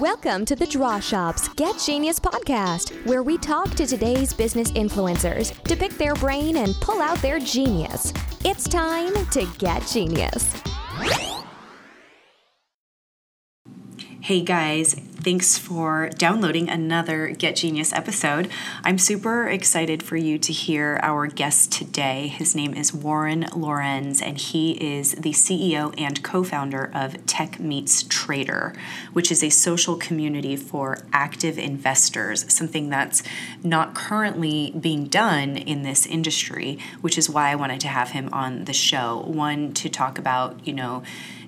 Welcome to the Draw Shop's Get Genius podcast, where we talk to today's business influencers to pick their brain and pull out their genius. It's time to get genius. Hey guys, thanks for downloading another Get Genius episode. I'm super excited for you to hear our guest today. His name is Warren Lorenz, and he is the CEO and co founder of Tech Meets Trader, which is a social community for active investors, something that's not currently being done in this industry, which is why I wanted to have him on the show. One, to talk about, you know,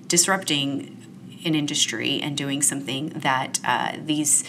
disrupting an industry and doing something that uh, these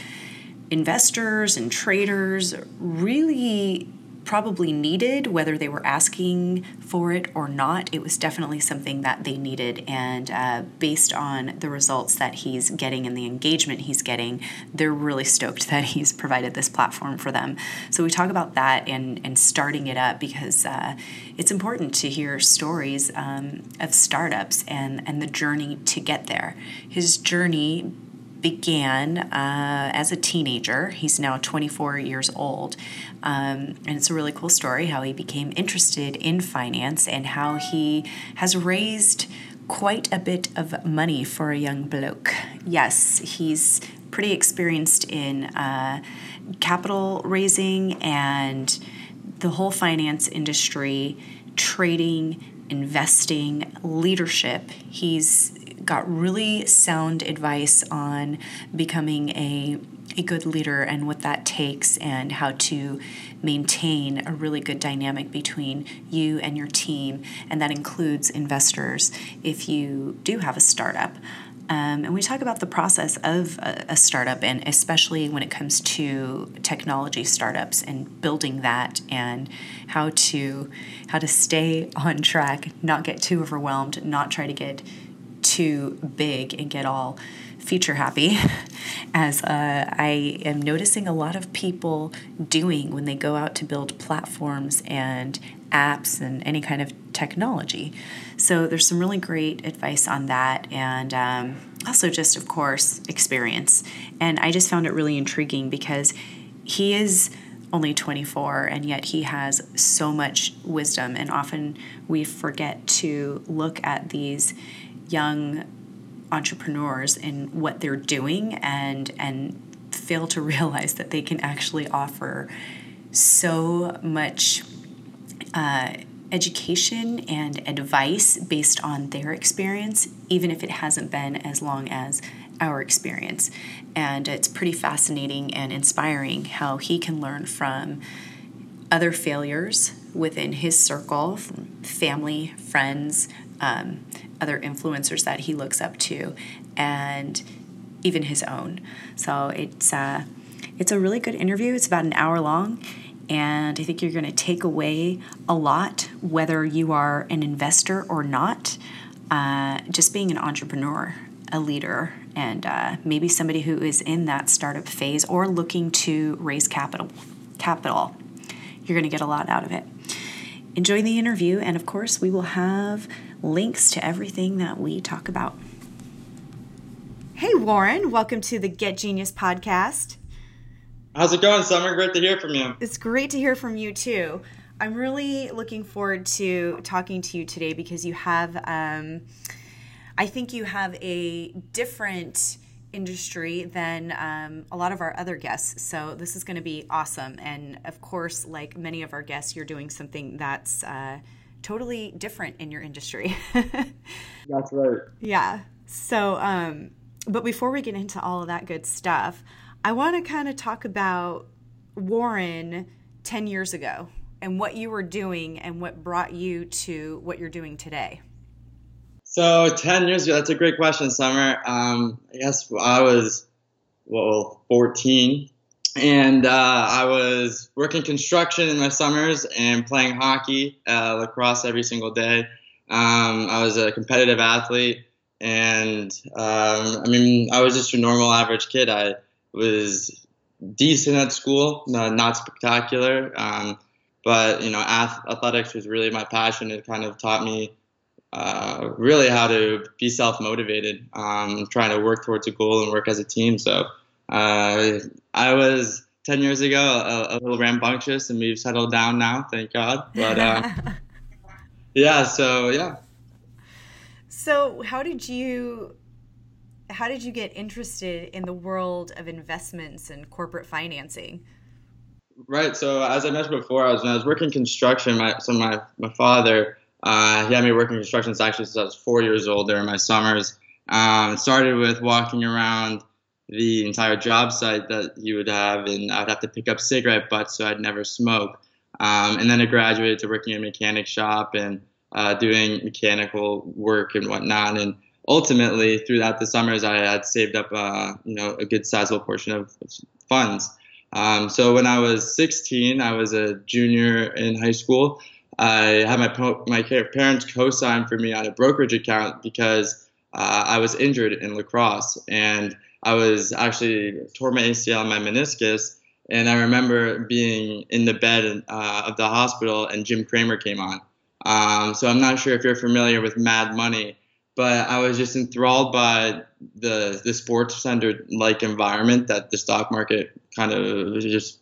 investors and traders really probably needed, whether they were asking for it or not. It was definitely something that they needed. And uh, based on the results that he's getting and the engagement he's getting, they're really stoked that he's provided this platform for them. So we talk about that and, and starting it up because uh, it's important to hear stories um, of startups and, and the journey to get there. His journey began uh, as a teenager. He's now 24 years old. Um, and it's a really cool story how he became interested in finance and how he has raised quite a bit of money for a young bloke. Yes, he's pretty experienced in uh, capital raising and the whole finance industry, trading, investing, leadership. He's got really sound advice on becoming a a good leader and what that takes and how to maintain a really good dynamic between you and your team. And that includes investors if you do have a startup. Um, and we talk about the process of a, a, startup, and especially when it comes to technology startups and building that, and how to how to stay on track, not get too overwhelmed, not try to get too big and get all feature happy, as uh, I am noticing a lot of people doing when they go out to build platforms and apps and any kind of technology. So there's some really great advice on that, and um, also just, of course, experience. And I just found it really intriguing because he is only 24 and yet he has so much wisdom and often we forget to look at these young entrepreneurs in what they're doing and and fail to realize that they can actually offer so much uh, education and advice based on their experience, even if it hasn't been as long as our experience. And it's pretty fascinating and inspiring how he can learn from other failures within his circle, family, friends, um, other influencers that he looks up to, and even his own. So it's uh, it's a really good interview. It's about an hour long, and I think you're going to take away a lot, whether you are an investor or not. Uh, just being an entrepreneur, a leader, and uh, maybe somebody who is in that startup phase or looking to raise capital. Capital, you're going to get a lot out of it. Enjoy the interview, and of course, we will have links to everything that we talk about. Hey, Warren, welcome to the Get Genius podcast. How's it going, Summer? Great to hear from you. It's great to hear from you, too. I'm really looking forward to talking to you today because you have, um, I think you have a different industry than um, a lot of our other guests. So this is going to be awesome. And of course, like many of our guests, you're doing something that's uh, totally different in your industry. That's right. Yeah. So, um, but before we get into all of that good stuff, I want to kind of talk about Warren 10 years ago and what you were doing and what brought you to what you're doing today. So, 10 years ago, that's a great question, Summer. Um, I guess I was, well, 14 and uh, I was working construction in my summers and playing hockey, uh, lacrosse every single day. Um, I was a competitive athlete, and um, I mean, I was just a normal average kid. I was decent at school, not spectacular, um, but you know, athletics was really my passion. It kind of taught me uh, really how to be self motivated, um, trying to work towards a goal and work as a team. So uh, I was 10 years ago a, a, little rambunctious and we've settled down now, thank God. But uh, yeah, so yeah. So how did you how did you get interested in the world of investments and corporate financing? Right. So as I mentioned before, I was when I was working construction. My so my my father uh, he had me working construction actually since I was four years old during my summers. Um, started with walking around the entire job site that he would have, and I'd have to pick up cigarette butts so I'd never smoke. Um, and then I graduated to working in a mechanic shop and uh, doing mechanical work and whatnot. And ultimately, throughout the summers, I had saved up, uh, you know, a good sizable portion of funds. Um, so when I was 16, I was a junior in high school. I had my my parents co-sign for me on a brokerage account because uh, I was injured in lacrosse and I was actually tore my ACL and my meniscus. And I remember being in the bed uh, of the hospital and Jim Cramer came on. Um, so I'm not sure if you're familiar with Mad Money, but I was just enthralled by the the sports center like environment that the stock market kind of just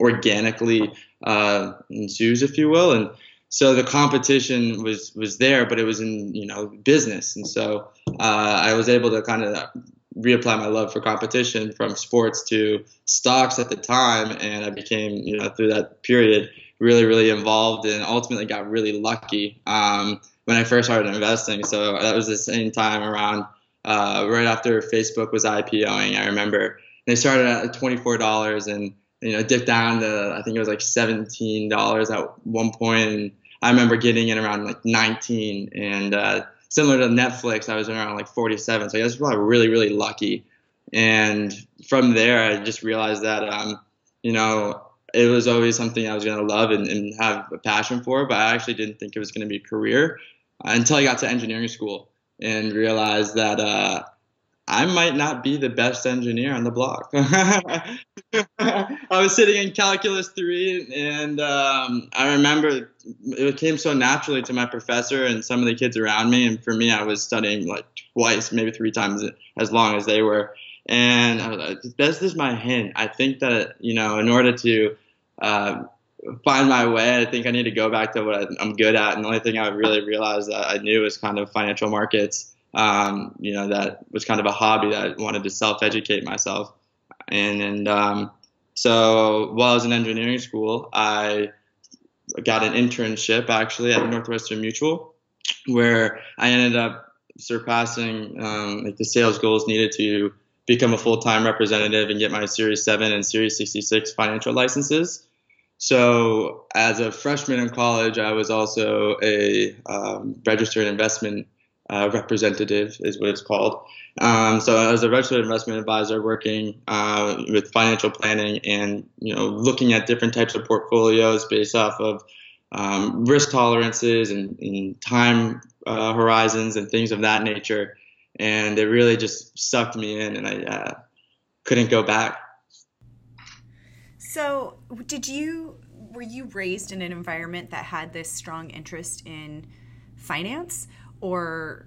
organically uh, ensues, if you will. And so the competition was was there, but it was in you know business, and so uh, I was able to kind of reapply my love for competition from sports to stocks at the time, and I became you know through that period really really involved and ultimately got really lucky um, when I first started investing. So that was the same time around uh, right after Facebook was IPOing. I remember they started at twenty four dollars and you know dipped down to I think it was like seventeen dollars at one point. And I remember getting in around like 19, and uh, similar to Netflix, I was around like 47. So I was probably really, really lucky. And from there, I just realized that, um, you know, it was always something I was going to love and, and, have a passion for, but I actually didn't think it was going to be a career until I got to engineering school and realized that uh, I might not be the best engineer on the block. I was sitting in calculus three, and um, I remember it came so naturally to my professor and some of the kids around me. And for me, I was studying like twice, maybe three times as long as they were. And I was like, this is my hint. I think that you know, in order to uh, find my way, I think I need to go back to what I'm good at. And the only thing I really realized that I knew was kind of financial markets um, you know, that was kind of a hobby that I wanted to self-educate myself. And, and um, so while I was in engineering school, I got an internship actually at Northwestern Mutual, where I ended up surpassing um, like the sales goals needed to become a full-time representative and get my Series 7 and Series 66 financial licenses. So as a freshman in college, I was also a um, registered investment uh, representative is what it's called. Um, so as a registered investment advisor, working uh, with financial planning and you know looking at different types of portfolios based off of um, risk tolerances and, and time uh, horizons and things of that nature, and it really just sucked me in, and I uh, couldn't go back. So, did you were you raised in an environment that had this strong interest in finance? Or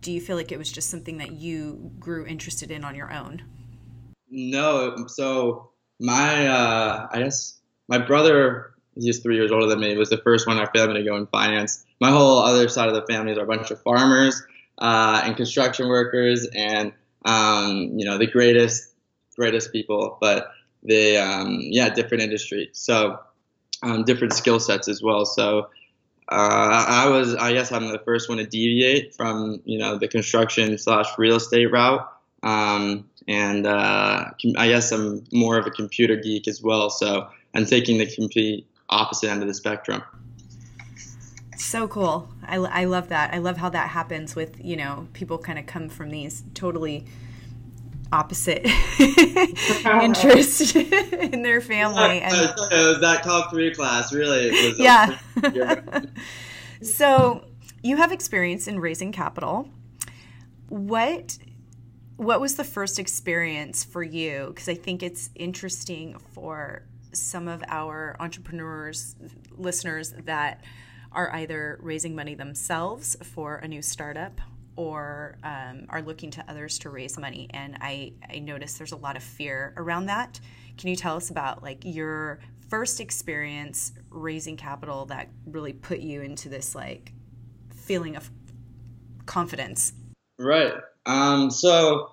do you feel like it was just something that you grew interested in on your own? No. So my, uh, I guess my brother, he's three years older than me, was the first one in our family to go in finance. My whole other side of the family is a bunch of farmers uh, and construction workers, and um, you know the greatest, greatest people, but they, um, yeah, different industries. So um, different skill sets as well. So uh, I was, I guess, I'm the first one to deviate from, you know, the construction slash real estate route. Um, and uh, I guess I'm more of a computer geek as well. So I'm taking the complete opposite end of the spectrum. So cool. I, I love that. I love how that happens with, you know, people kind of come from these totally opposite interest in their family. And, it was that Calc 3 class, really. yeah. so you have experience in raising capital. What what was the first experience for you? Because I think it's interesting for some of our entrepreneurs, listeners that are either raising money themselves for a new startup or um, are looking to others to raise money. And I, I notice there's a lot of fear around that. Can you tell us about like your first experience raising capital that really put you into this like feeling of confidence? Right. Um, so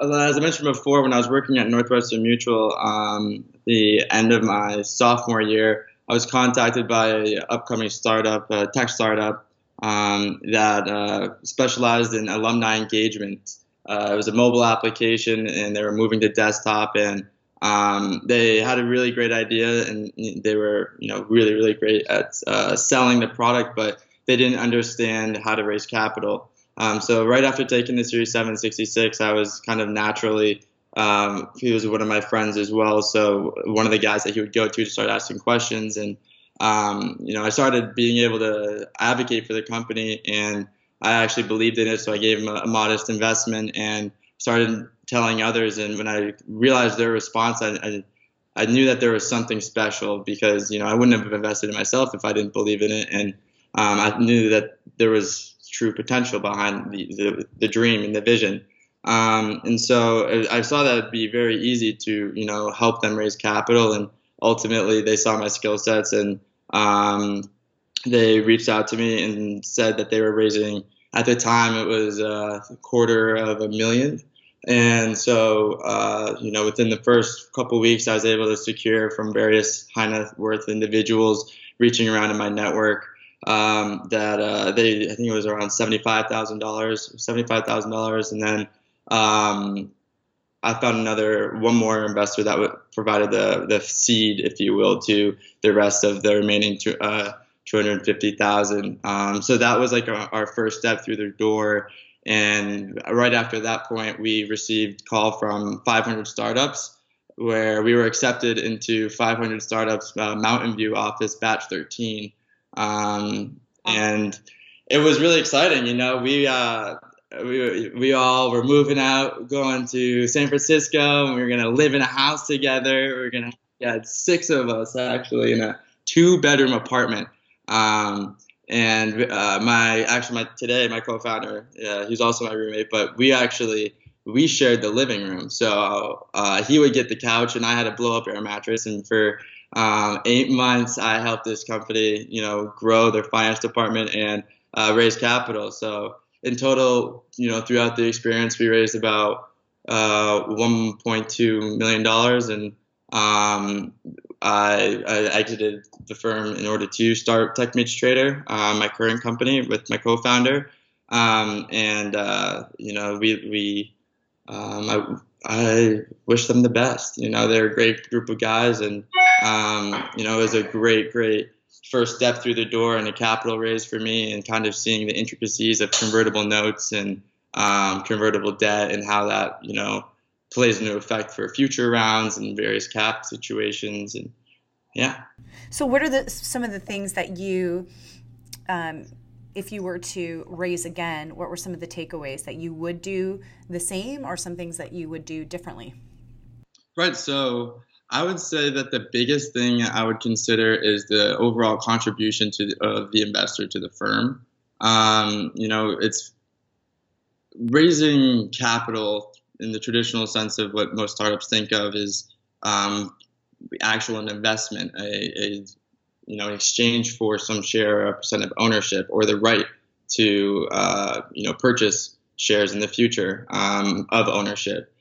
uh, as I mentioned before, when I was working at Northwestern Mutual, um, the end of my sophomore year, I was contacted by an upcoming startup, a tech startup, um, that uh, specialized in alumni engagement. Uh, it was a mobile application, and they were moving to desktop, and um, they had a really great idea, and they were, you know, really, really great at uh, selling the product, but they didn't understand how to raise capital. Um, so right after taking the Series 766, I was kind of naturally. Um, he was one of my friends as well, so one of the guys that he would go to to start asking questions, and um, you know, I started being able to advocate for the company, and I actually believed in it. So I gave him a, a modest investment and started telling others. And when I realized their response, I, I, I knew that there was something special because you know I wouldn't have invested in myself if I didn't believe in it, and um, I knew that there was true potential behind the, the, the dream and the vision. Um, and so I saw that it'd be very easy to, you know, help them raise capital. And ultimately, they saw my skill sets and um, they reached out to me and said that they were raising at the time it was a quarter of a million. And so uh, you know within the first couple weeks i was able to secure from various high net worth individuals reaching around in my network um, that uh, they i think it was around $75000 $75000 and then um, I found another one more investor that would provided the the seed, if you will, to the rest of the remaining two, uh, 250,000. Um, so that was like our, our, first step through the door. And right after that point, we received call from 500 startups, where we were accepted into 500 startups uh, Mountain View office, batch 13. Um, and it was really exciting. You know, we uh, we, we all were moving out, going to San Francisco, and we were gonna live in a house together. We are gonna had six of us actually in a two bedroom apartment. Um, and uh, my actually my today my co-founder, uh, he's also my roommate, but we actually we shared the living room. So uh, he would get the couch, and I had a blow up air mattress. And for um, eight months, I helped this company, you know, grow their finance department and uh, raise capital. So in total, you know, throughout the experience, we raised about uh, 1.2 million dollars, and um, I, I, exited the firm in order to start TechMeets Trader, uh, my current company, with my co-founder. Um, and uh, you know, we we um, I, I wish them the best. You know, they're a great group of guys, and um, you know, it was a great, great first step through the door and a capital raise for me and kind of seeing the intricacies of convertible notes and um, convertible debt and how that you know plays into effect for future rounds and various cap situations and yeah. So what are the some of the things that you um, if you were to raise again what were some of the takeaways that you would do the same or some things that you would do differently? Right so I would say that the biggest thing I would consider is the overall contribution to the, of the investor to the firm. Um, you know, it's raising capital in the traditional sense of what most startups think of is um, actual an investment, a, a, you know exchange for some share or percent of ownership or the right to uh, you know purchase shares in the future um, of ownership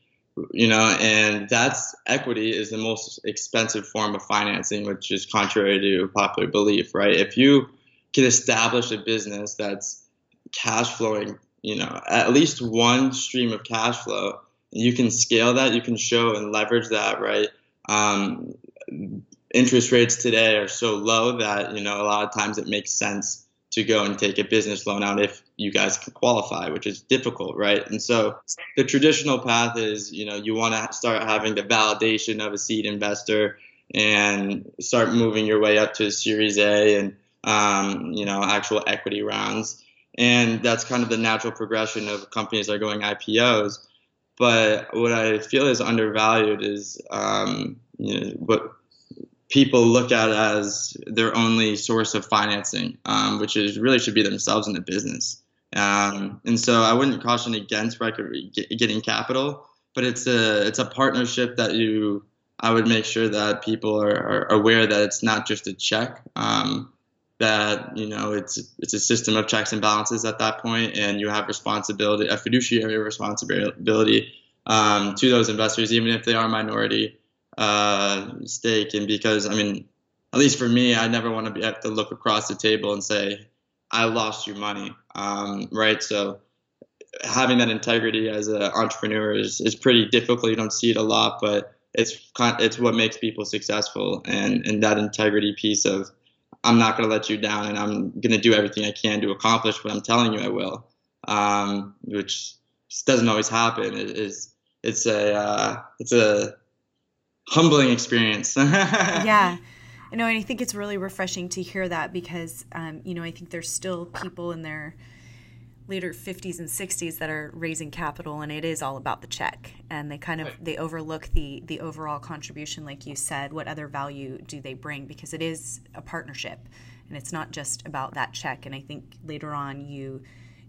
you know, and that's equity is the most expensive form of financing, which is contrary to popular belief, right? If you can establish a business that's cash flowing, you know, at least one stream of cash flow, you can scale that, you can show and leverage that, right? Um, interest rates today are so low that, you know, a lot of times it makes sense to go and take a business loan out if you guys can qualify, which is difficult, right? And so the traditional path is, you know, you want to start having the validation of a seed investor and start moving your way up to Series A and, um, you know, actual equity rounds. And that's kind of the natural progression of companies that are going IPOs. But what I feel is undervalued is, um, you know, what people look at as their only source of financing, um, which is really should be themselves in the business. Um, and so I wouldn't caution against getting capital, but it's a it's a partnership that you I would make sure that people are, are aware that it's not just a check. Um, that you know it's it's a system of checks and balances at that point, and you have responsibility, a fiduciary responsibility um, to those investors, even if they are minority uh, stake. And because I mean, at least for me, I never want to be have to look across the table and say, "I lost you money," um, right? So having that integrity as an entrepreneur is, is pretty difficult. You don't see it a lot, but it's it's what makes people successful, and and that integrity piece of I'm not going to let you down, and I'm going to do everything I can to accomplish what I'm telling you I will, um, which doesn't always happen. It is it's a uh, it's a humbling experience. yeah. You know, and I think it's really refreshing to hear that because, um, you know, I think there's still people in their later 50s and 60s that are raising capital and it is all about the check and they kind of right. they overlook the the overall contribution like you said what other value do they bring because it is a partnership and it's not just about that check and i think later on you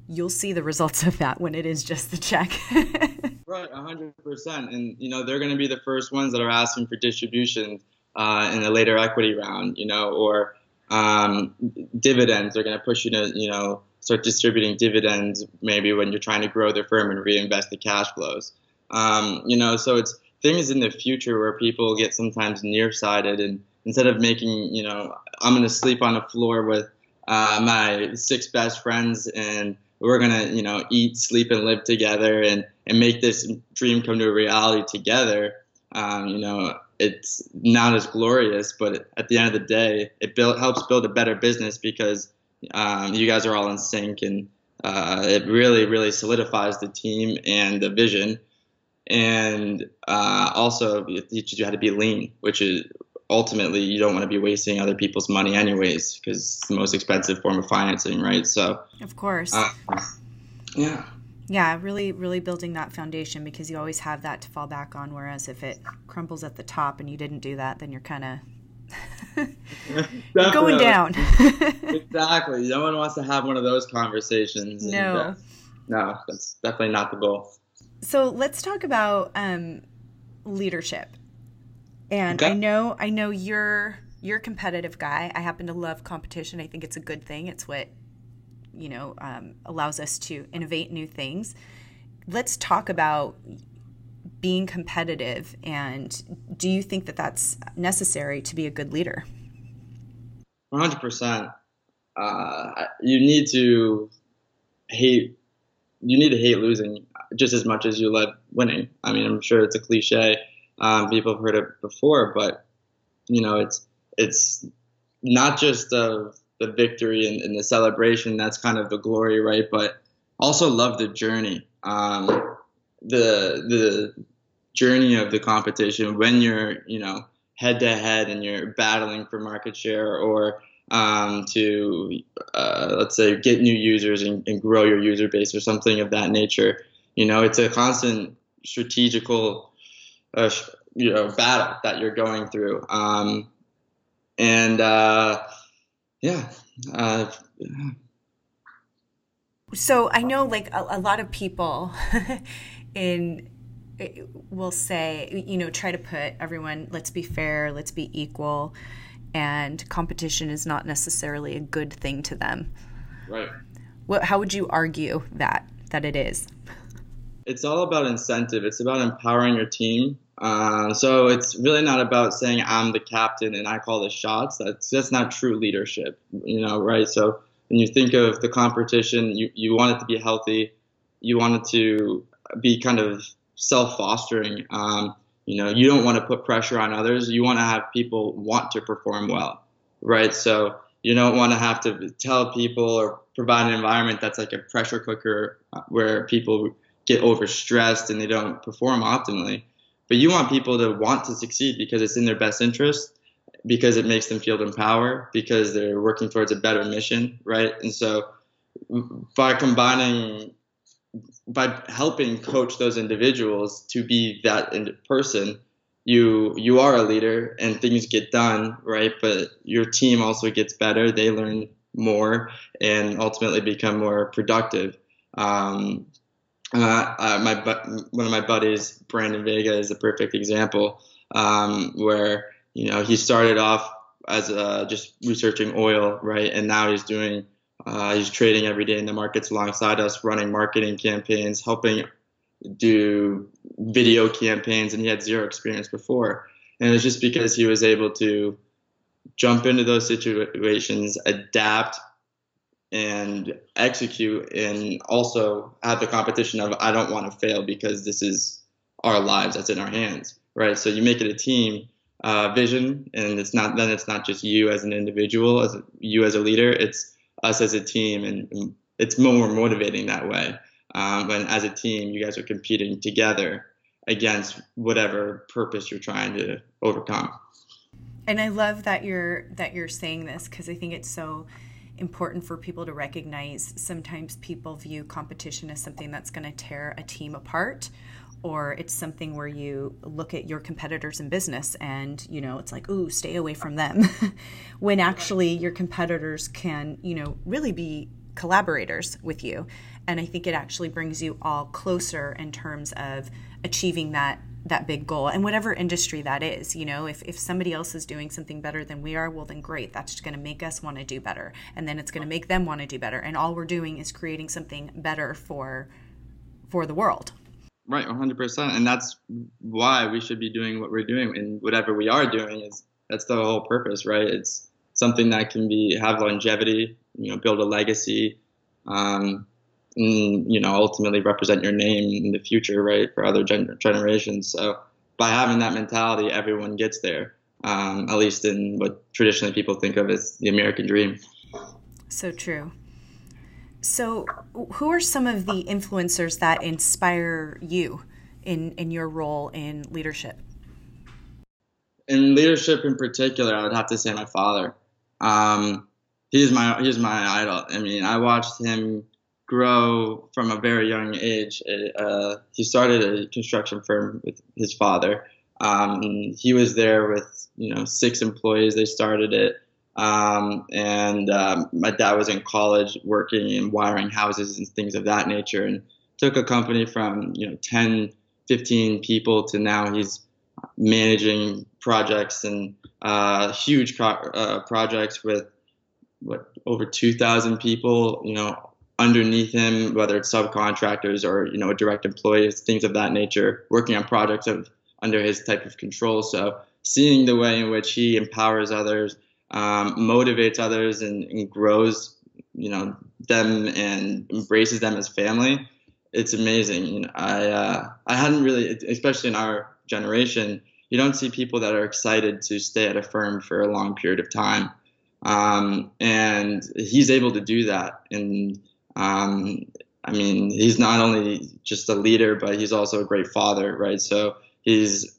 you'll see the results of that when it is just the check right 100% and you know they're going to be the first ones that are asking for distribution uh, in a later equity round you know or um, dividends they're going to push you to you know start distributing dividends maybe when you're trying to grow the firm and reinvest the cash flows. Um, you know, so it's things in the future where people get sometimes nearsighted and instead of making, you know, I'm going to sleep on the floor with uh, my six best friends and we're going to, you know, eat, sleep, and live together and, and make this dream come to a reality together. Um, you know, it's not as glorious, but at the end of the day, it build, helps build a better business because um, you guys are all in sync, and uh, it really, really solidifies the team and the vision. And uh, also, it teaches you how to be lean, which is ultimately you don't want to be wasting other people's money anyways, because it's the most expensive form of financing, right? So, of course, uh, yeah. Yeah, really, really building that foundation because you always have that to fall back on. Whereas if it crumbles at the top and you didn't do that, then you're kind of going down. exactly. No one wants to have one of those conversations. No. And, uh, no, that's definitely not the goal. So let's talk about um, leadership. And okay. I know, I know you're you're a competitive guy. I happen to love competition. I think it's a good thing. It's what you know um, allows us to innovate new things. Let's talk about being competitive and do you think that that's necessary to be a good leader? 100% uh, you need to hate you need to hate losing just as much as you love winning. I mean i'm sure it's a cliche um, people have heard it before but you know it's it's not just the the victory and, and the celebration that's kind of the glory right? But also love the journey. Um, the the journey of the competition when you're you know head to head and you're battling for market share or um, to uh, let's say get new users and, and, grow your user base or something of that nature you know it's a constant strategical uh, you know battle that you're going through. Um, and uh, yeah uh, so i know like a, a lot of people in will say, you know, try to put everyone, let's be fair, let's be equal, and competition is not necessarily a good thing to them. Right. What, how would you argue that that it is? It's all about incentive. It's about empowering your team. Uh, so it's really not about saying I'm the captain and I call the shots. That's that's not true leadership. You know, right? So when you think of the competition, you you want it to be healthy. You want it to be kind of self fostering. Um, you know, you don't want to put pressure on others. You want to have people want to perform well, right? So you don't want to have to tell people or provide an environment that's like a pressure cooker uh, where people get overstressed and they don't perform optimally. But you want people to want to succeed because it's in their best interest, because it makes them feel empowered, because they're working towards a better mission, right? And so by combining by helping coach those individuals to be that person, you you are a leader and things get done right? But your team also gets better. They learn more and ultimately become more productive. Um, uh, uh, my one of my buddies brandon vega is a perfect example um, where you know he started off as uh, just researching oil right and now he's doing uh, he's trading every day in the markets alongside us running marketing campaigns helping do video campaigns, and he had zero experience before. And it's just because he was able to jump into those situations, adapt, and execute, and also have the competition of I don't want to fail because this is our lives that's in our hands, right? So you make it a team uh, vision, and it's not then it's not just you as an individual, as a, you as a leader. It's us as a team, and, it's more motivating that way um, as a team, you guys are competing together against whatever purpose you're trying to overcome. And I love that you're that you're saying this because I think it's so important for people to recognize. Sometimes people view competition as something that's going to tear a team apart or it's something where you look at your competitors in business and you know it's like ooh stay away from them. When actually your competitors can you know really be collaborators with you. And i think it actually brings you all closer in terms of achieving that that big goal and whatever industry that is you know if, if somebody else is doing something better than we are well then great that's going to make us want to do better and then it's going to make them want to do better and all we're doing is creating something better for for the world. Right 100% and that's why we should be doing what we're doing and whatever we are doing is that's the whole purpose right? It's something that can be have longevity you know build a legacy um, and you know ultimately represent your name in the future, right, for other gen- generations. So by having that mentality, everyone gets there. Um, at least in what traditionally people think of as the American dream. So true. So, who are some of the influencers that inspire you in in your role in leadership? In leadership, in particular, I would have to say my father. Um, he's my he's my idol. I mean, I watched him grow from a very young age. Uh, he started a construction firm with his father. Um, he was there with you know six employees. They started it, um, and um, my dad was in college working and wiring houses and things of that nature, and took a company from you know 10, 15 people to now he's managing projects and uh, huge uh, projects with what over 2,000 people. You know underneath him, whether it's subcontractors or you know direct employees, things of that nature, working on projects of under his type of control. So seeing the way in which he empowers others, um, motivates others, and, and, grows, you know, them and embraces them as family, it's amazing. You know, I uh, I hadn't really, especially in our generation, you don't see people that are excited to stay at a firm for a long period of time. Um, and he's able to do that and um, I mean, he's not only just a leader, but he's also a great father, right? So he's,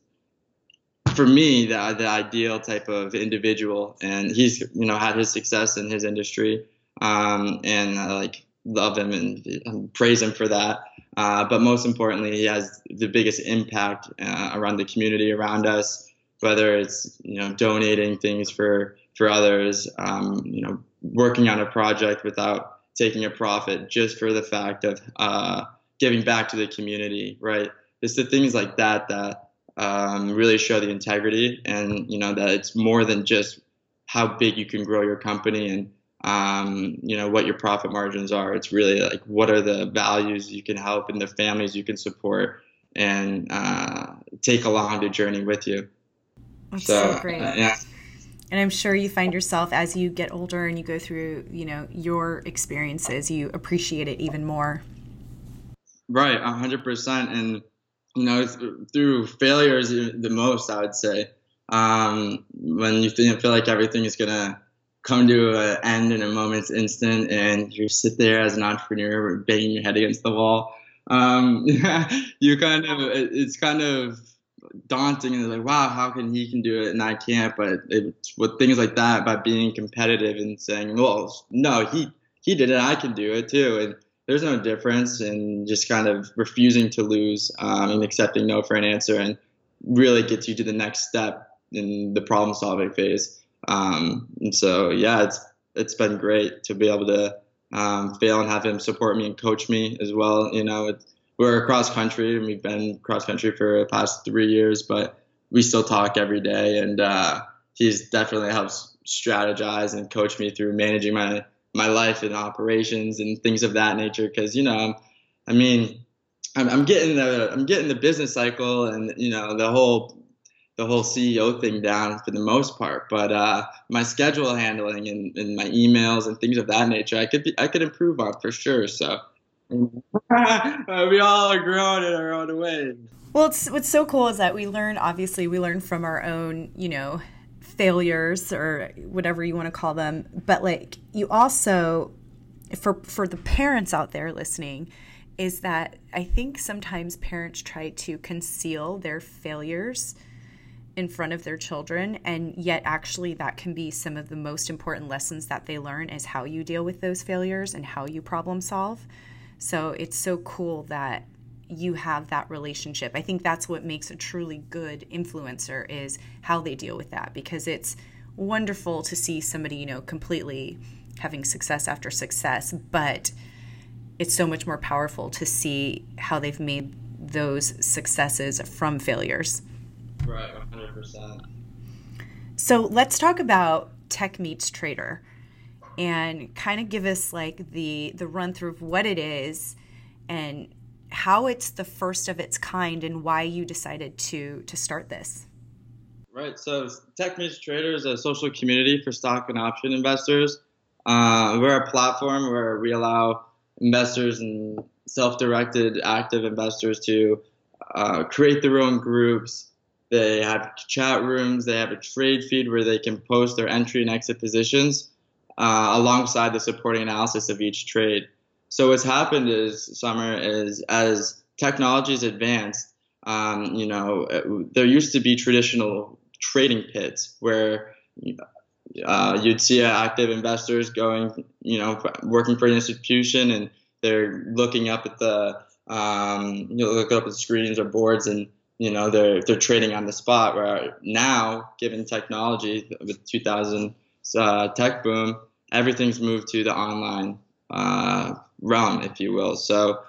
for me, the, the ideal type of individual, and he's you know had his success in his industry, um, and I like love him and, praise him for that. Uh, but most importantly, he has the biggest impact uh, around the community around us, whether it's you know donating things for for others, um, you know working on a project without taking a profit just for the fact of uh, giving back to the community, right? It's the things like that that um, really show the integrity and you know that it's more than just how big you can grow your company and um, you know what your profit margins are. It's really like what are the values you can help and the families you can support and uh, take along the journey with you. That's so, so great. Uh, yeah and i'm sure you find yourself as you get older and you go through you know your experiences you appreciate it even more. Right 100% and you know through failures the most i would say um, when you feel like everything is gonna come to an end in a moment's instant and you sit there as an entrepreneur banging your head against the wall um, you kind of it's kind of daunting and like, wow, how can he can do it and I can't? But it, with things like that, by being competitive and saying, well, no, he he did it, I can do it too, and there's no difference, and just kind of refusing to lose um, and accepting no for an answer, and really gets you to the next step in the problem solving phase. Um, and so, yeah, it's it's been great to be able to um, fail and have him support me and coach me as well. You know, it, we're cross country and we've been cross country for the past three years, but we still talk every day. And uh, he's definitely helps strategize and coach me through managing my my life and operations and things of that nature. Because you know, I mean, I'm, I'm getting the I'm getting the business cycle and you know the whole the whole CEO thing down for the most part. But uh, my schedule handling and, and, my emails and things of that nature, I could be, I could improve on for sure. So we all are growing in our own way. Well, it's, what's so cool is that we learn. Obviously, we learn from our own, you know, failures or whatever you want to call them. But like you also, for for the parents out there listening, is that I think sometimes parents try to conceal their failures in front of their children and yet actually that can be some of the most important lessons that they learn is how you deal with those failures and how you problem solve so it's so cool that you have that relationship. I think that's what makes a truly good influencer is how they deal with that because it's wonderful to see somebody you know completely having success after success but it's so much more powerful to see how they've made those successes from failures. Right, 100%. So let's talk about Tech Meets Trader and kind of give us like the the run through of what it is and how it's the first of its kind and why you decided to to start this. Right. So Tech Meets Trader is a social community for stock and option investors. Uh, we're a platform where we allow investors and self-directed active investors to uh, create their own groups, they have chat rooms. They have a trade feed where they can post their entry and exit positions uh, alongside the supporting analysis of each trade. So what's happened is, Summer, is as technology's advanced, um, you know, there used to be traditional trading pits where uh, you'd see active investors going, you know, working for an institution and they're looking up at the, um, you know, look up at the screens or boards and you know they're they're trading on the spot. Where now, given technology with 2000 uh, tech boom, everything's moved to the online uh, realm, if you will. So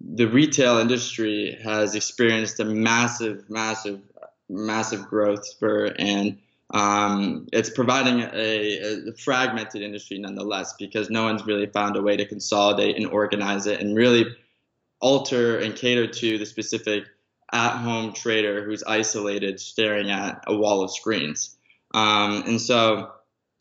the retail industry has experienced a massive, massive, massive growth spur, and um, it's providing a, a, fragmented industry nonetheless because no one's really found a way to consolidate and organize it and really alter and cater to the specific at home trader who's isolated staring at a wall of screens. Um, and so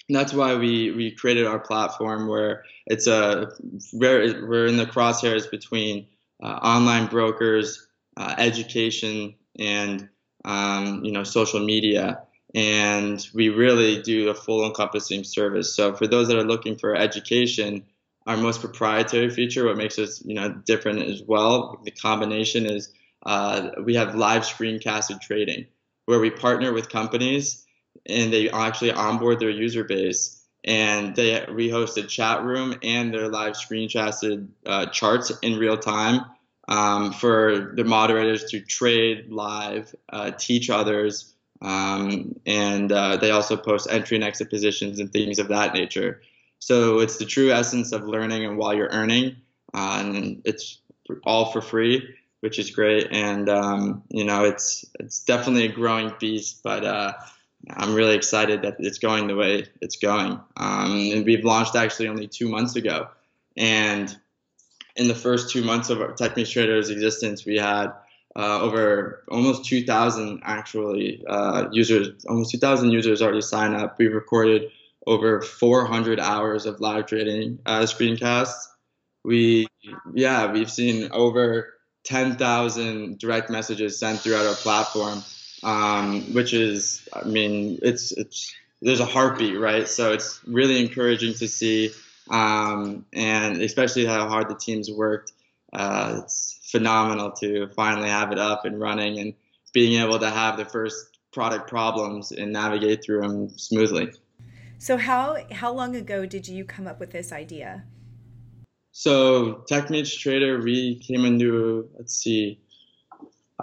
that's why we, we created our platform where it's a very, we're in the crosshairs between uh, online brokers, uh, education, and um, you know social media. And we really do a full encompassing service. So for those that are looking for education, our most proprietary feature, what makes us you know different as well, the combination is uh, we have live screencasted trading where we partner with companies and they actually onboard their user base and they we host chat room and their live screencasted uh, charts in real time um, for the moderators to trade live, uh, teach others, um, and uh, they also post entry and exit positions and things of that nature. So it's the true essence of learning and while you're earning, uh, and it's all for free which is great. And um, you know, it's it's definitely a growing beast, but uh, I'm really excited that it's going the way it's going. Um, and we've launched actually only two months ago, and in the first two months of our Tech Trader's existence, we had uh, over almost 2,000 actually uh, users, almost 2,000 users already sign up. We recorded over 400 hours of live trading uh, screencasts. We, yeah, we've seen over 10,000 direct messages sent throughout our platform, um, which is, I mean, it's, it's, there's a heartbeat, right? So it's really encouraging to see, um, and especially how hard the teams worked. Uh, it's phenomenal to finally have it up and running and being able to have the first product problems and navigate through them smoothly. So how how long ago did you come up with this idea? So Tech Meets Trader, we came into let's see,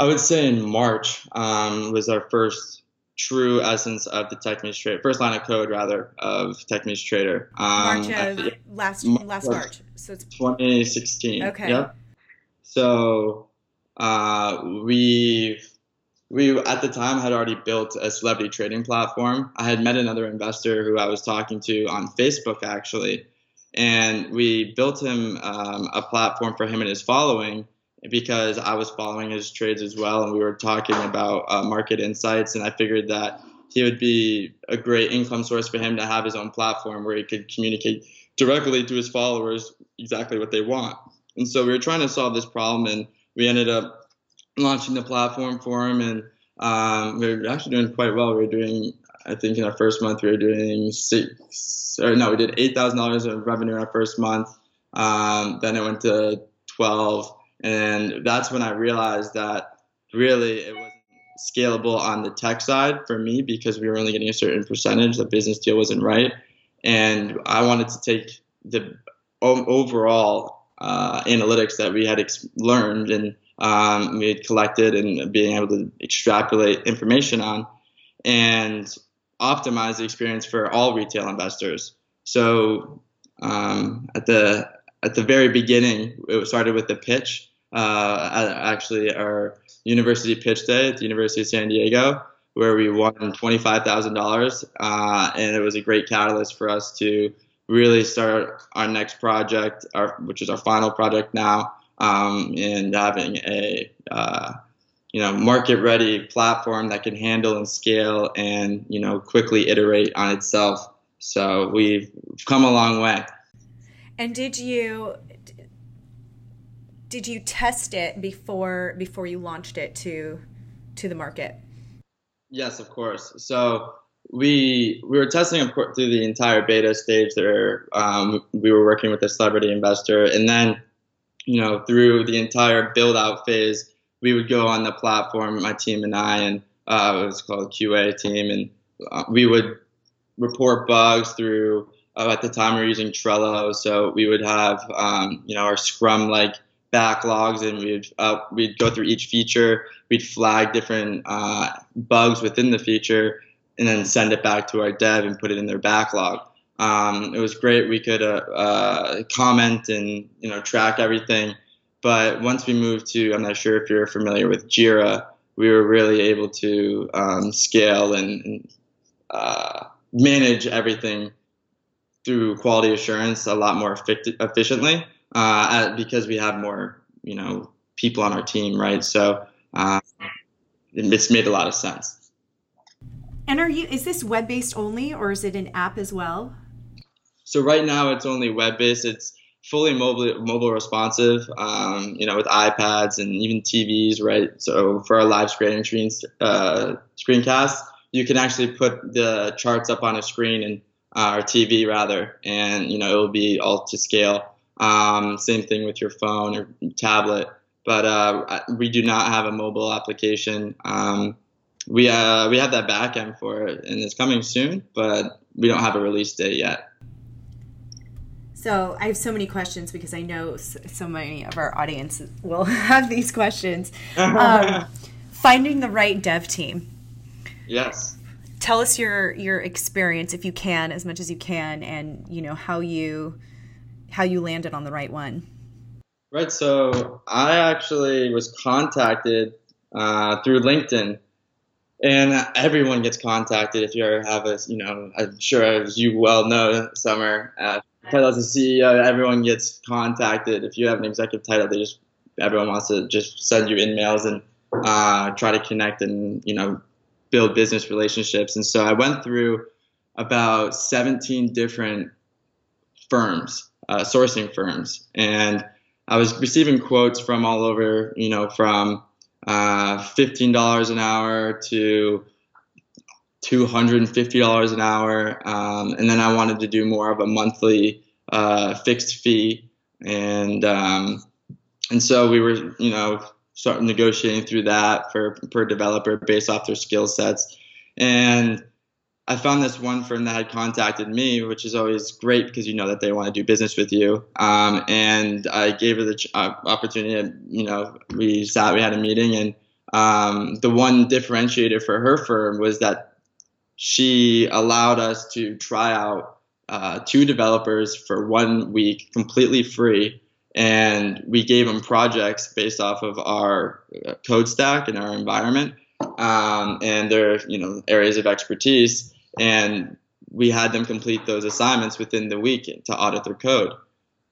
I would say in March um, was our first true essence of the Tech Meets Trader, first line of code rather of Tech Meets Trader. Um, March of last last March, so it's 2016. Okay. Yep. So uh, we we at the time had already built a celebrity trading platform. I had met another investor who I was talking to on Facebook actually, and we built him um, a platform for him and his following because I was following his trades as well, and we were talking about uh, market insights, and I figured that he would be a great income source for him to have his own platform where he could communicate directly to his followers exactly what they want. And so we were trying to solve this problem, and we ended up launching the platform for him, and um, we were actually doing quite well. We were doing, I think, in our first month, we were doing six, or no, we did eight thousand dollars of revenue in our first month. Um, then it went to twelve, and that's when I realized that really it wasn't scalable on the tech side for me because we were only getting a certain percentage. The business deal wasn't right, and I wanted to take the overall uh, analytics that we had ex- learned and um, we had collected and being able to extrapolate information on and optimize the experience for all retail investors. So um, at the at the very beginning, it started with the pitch. Uh, actually, our university pitch day at the University of San Diego, where we won twenty-five thousand uh, dollars, and it was a great catalyst for us to really start our next project, our, which is our final project now, um, and having a uh, you know market ready platform that can handle and scale and you know quickly iterate on itself. So we've come a long way. And did you did you test it before before you launched it to to the market? Yes, of course. So we we were testing through the entire beta stage. There, um, we were working with a celebrity investor, and then you know, through the entire build out phase, we would go on the platform, my team and I, and uh, it was called QA team, and uh, we would report bugs through. Uh, at the time, we were using Trello, so we would have um, you know our Scrum like backlogs, and we'd uh, we'd go through each feature. We'd flag different uh, bugs within the feature, and then send it back to our dev and put it in their backlog. Um, it was great. We could uh, uh, comment and you know track everything. But once we moved to, I'm not sure if you're familiar with Jira, we were really able to um, scale and, and uh, manage everything through quality assurance a lot more efficiently uh, because we have more you know people on our team, right? So uh, it's made a lot of sense. And are you is this web based only or is it an app as well? So right now it's only web based. It's fully mobile mobile responsive. Um, you know, with iPads and even TVs, right? So for our live screen screens, uh, screencasts, you can actually put the charts up on a screen and uh, or TV rather, and you know it will be all to scale. Um, same thing with your phone or tablet, but uh, we do not have a mobile application. Um, we uh, we have that backend for it, and it's coming soon, but we don't have a release date yet. So I have so many questions because I know so many of our audience will have these questions. Um, finding the right dev team. Yes. Tell us your your experience, if you can, as much as you can, and you know how you how you landed on the right one. Right. So I actually was contacted uh, through LinkedIn, and everyone gets contacted if you ever have a you know I'm sure as you well know, Summer. Uh, title as a CEO, everyone gets contacted. If you have an executive title, they just everyone wants to just send you emails and uh, try to connect and you know build business relationships. And so I went through about 17 different firms, uh, sourcing firms, and I was receiving quotes from all over, you know, from uh, $15 an hour to $250 an hour. Um, and then I wanted to do more of a monthly uh, fixed fee. And, um, and so we were, you know, start negotiating through that for per developer based off their skill sets. And I found this one firm that had contacted me, which is always great because you know that they want to do business with you. Um, and I gave her the uh, opportunity. You know, we sat, we had a meeting, and um, the one differentiator for her firm was that she allowed us to try out uh, two developers for one week completely free and we gave them projects based off of our uh, code stack and our environment um, and their you know areas of expertise. And we had them complete those assignments within the week to audit their code.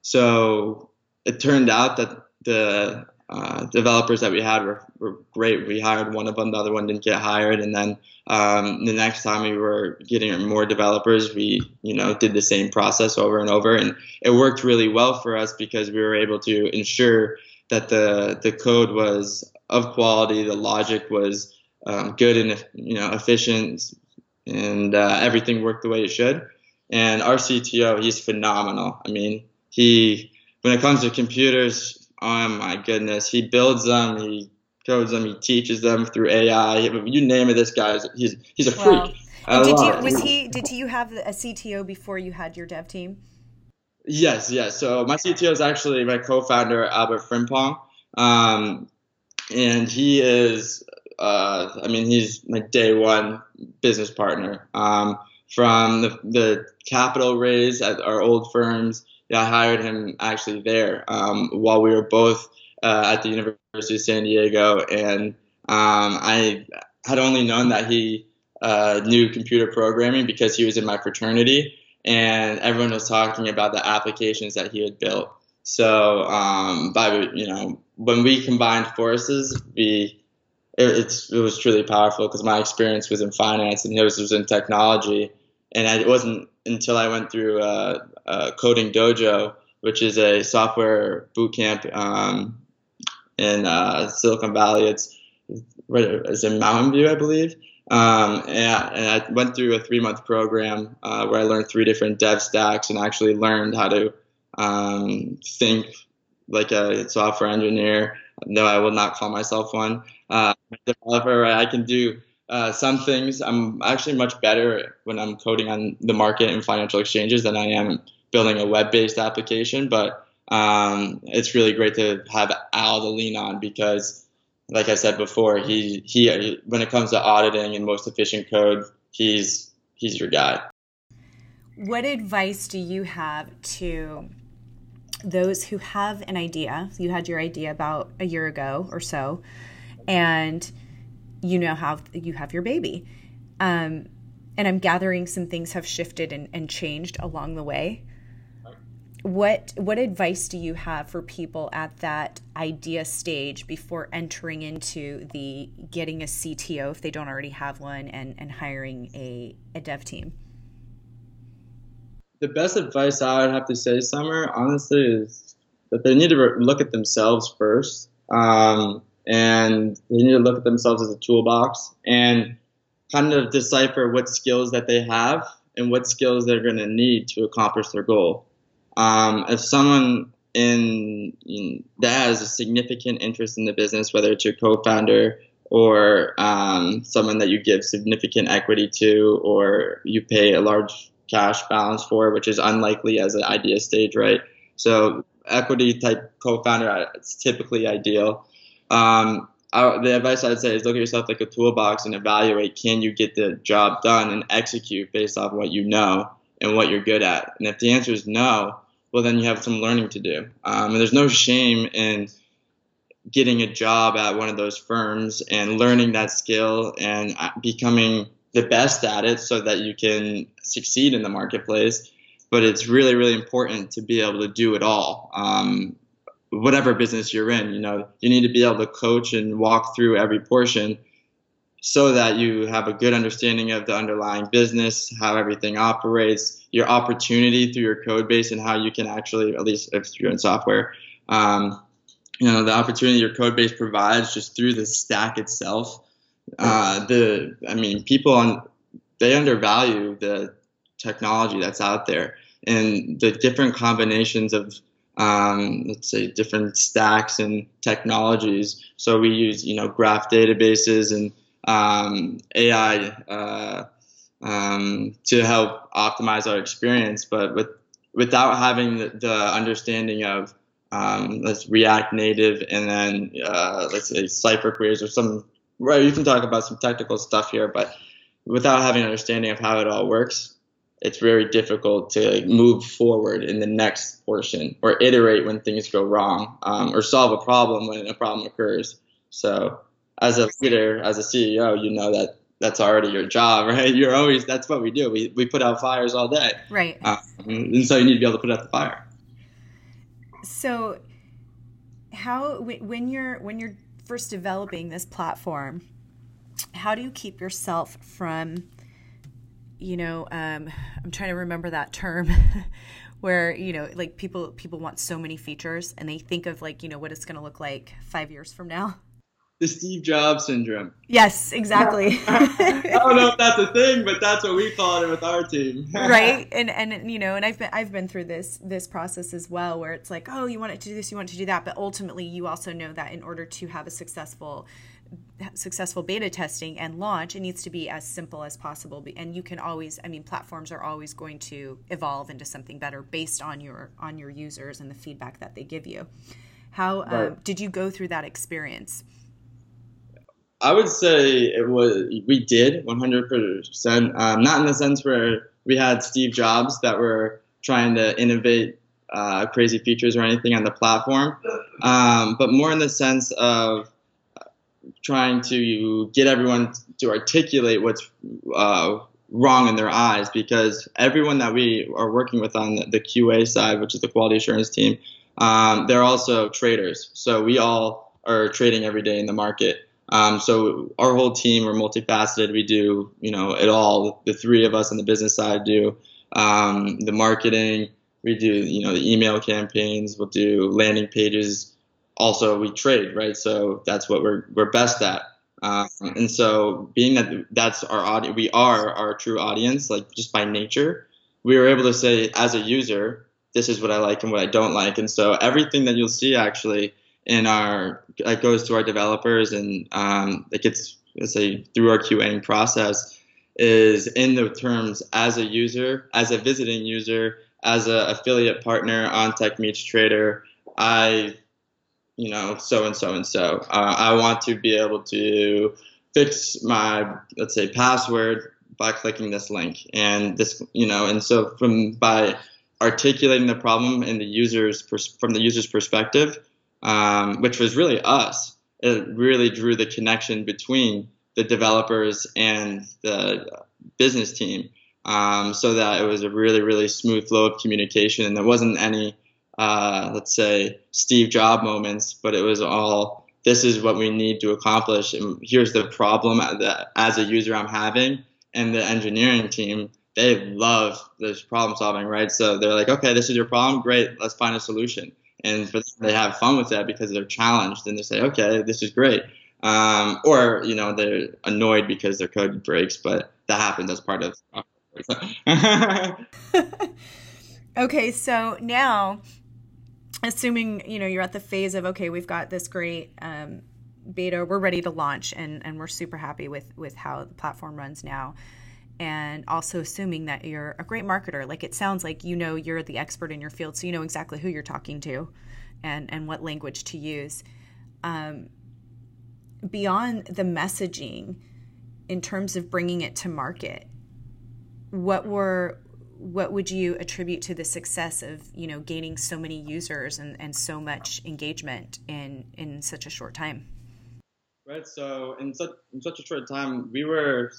So it turned out that the uh, developers that we had were, were great. We hired one of them, the other one didn't get hired, and then um, the next time we were getting more developers, we you know did the same process over and over, and it worked really well for us because we were able to ensure that the the code was of quality, the logic was um, good and you know efficient, and uh, everything worked the way it should. And our CTO, he's phenomenal. I mean, he when it comes to computers, oh my goodness, he builds them, he codes them, he teaches them through AI. You name it, this guy he's he's a freak. Wow. And did you was he did you have a CTO before you had your dev team? Yes, yes. So my CTO is actually my co-founder Albert Frimpong, um, and he is. Uh, I mean, he's my day one business partner. Um, from the, the capital raise at our old firms yeah, I hired him actually there um, while we were both uh, at the University of San Diego, and um, I had only known that he uh, knew computer programming because he was in my fraternity, and everyone was talking about the applications that he had built. So, um, by you know, when we combined forces, we it, it was truly powerful because my experience was in finance and his was in technology, and I, it wasn't until I went through uh, uh, Coding Dojo, which is a software boot camp um, in uh, Silicon Valley. It's it's in Mountain View, I believe. Um, and, and, I went through a three month program uh, where I learned three different dev stacks and actually learned how to um, think like a software engineer. No, I will not call myself one. Uh, developer, I can do uh, some things I'm actually much better when I'm coding on the market and financial exchanges than I am building a web-based application. But um, it's really great to have Al to lean on because, like I said before, he he when it comes to auditing and most efficient code, he's he's your guy. What advice do you have to those who have an idea? You had your idea about a year ago or so, and you now have you have your baby. Um, and i'm gathering some things have shifted and, and changed along the way. What what advice do you have for people at that idea stage before entering into the getting a cto if they don't already have one and and hiring a, a dev team? The best advice i would have to say summer honestly is that they need to look at themselves first. Um, and they need to look at themselves as a toolbox and kind of decipher what skills that they have and what skills they're going to need to accomplish their goal. Um, if someone in, in, that has a significant interest in the business, whether it's your co-founder or um, someone that you give significant equity to, or you pay a large cash balance for, which is unlikely as an idea stage, right? So equity type co-founder, it's typically ideal. Um, I, the advice I'd say is look at yourself like a toolbox and evaluate can you get the job done and execute based off what you know and what you're good at. And if the answer is no, well, then you have some learning to do. Um, and there's no shame in getting a job at one of those firms and learning that skill and uh, becoming the best at it so that you can succeed in the marketplace. But it's really, really important to be able to do it all. Um, whatever business you're in. You know, you need to be able to coach and walk through every portion so that you have a good understanding of the underlying business, how everything operates, your opportunity through your code base, and how you can actually, at least if you're in software, um, you know, the opportunity your code base provides just through the stack itself. Uh, the, I mean, people on they undervalue the technology that's out there and the different combinations of um, let's say different stacks and technologies. So we use you know graph databases and um, AI uh, um, to help optimize our experience. But with without having the, the understanding of um, let's React Native, and then uh, let's say Cypher queries or some. Right, you can talk about some technical stuff here, but without having an understanding of how it all works, it's very difficult to like, move forward in the next portion or iterate when things go wrong um, or solve a problem when a problem occurs. So, as a leader, as a CEO, you know that that's already your job, right? You're always that's what we do. We we put out fires all day, right? Um, and so you need to be able to put out the fire. So, how when you're when you're first developing this platform, how do you keep yourself from, you know, um, I'm trying to remember that term. where you know like people people want so many features and they think of like you know what it's going to look like five years from now the Steve Jobs syndrome. Yes, exactly. I don't know if that's a thing, but that's what we call it with our team. right. And and you know, and I've been I've been through this this process as well where it's like, oh, you want it to do this, you want it to do that, but ultimately you also know that in order to have a successful successful beta testing and launch it needs to be as simple as possible and you can always i mean platforms are always going to evolve into something better based on your on your users and the feedback that they give you how um, right. um, did you go through that experience I would say it was we did 100%. Um, not in the sense where we had Steve Jobs that were trying to innovate uh, crazy features or anything on the platform, um, but more in the sense of trying to get everyone to articulate what's uh, wrong in their eyes because everyone that we are working with on the, QA side, which is the quality assurance team, um, they're also traders. So we all are trading every day in the market. Um, so our whole team are multifaceted. We do, you know, it all. The three of us on the business side do um, the marketing. We do, you know, the email campaigns. We'll do landing pages. Also, we trade, right? So that's what we're we're best at. Um, and so, being that that's our audience, we are our true audience, like just by nature, we were able to say as a user, this is what I like and what I don't like. And so, everything that you'll see actually in our that goes to our developers and um, it gets let's say through our QAing process is in the terms as a user, as a visiting user, as an affiliate partner on Tech Meets Trader. I, you know, so and so and so. Uh, I want to be able to fix my let's say password by clicking this link and this you know and so from by articulating the problem in the user's from the user's perspective um, which was really us. It really drew the connection between the developers and the business team, um, so that it was a really, really smooth flow of communication, and there wasn't any, uh, let's say, Steve Jobs moments, but it was all this is what we need to accomplish, and here's the problem that as a user I'm having, and the engineering team they love this problem solving, right? So they're like, okay, this is your problem, great, let's find a solution and for them, they have fun with that because they're challenged and they say, okay, this is great. Um, or you know they're annoyed because their code breaks, but that happens as part of. okay, so now, assuming you know you're at the phase of okay, we've got this great um, beta, we're ready to launch, and and we're super happy with with how the platform runs now and also assuming that you're a great marketer. Like it sounds like you know you're the expert in your field, so you know exactly who you're talking to and, and what language to use. Um, beyond the messaging, in terms of bringing it to market, what were what would you attribute to the success of you know gaining so many users and, and so much engagement in in such a short time? Right. So in such in such a short time, we were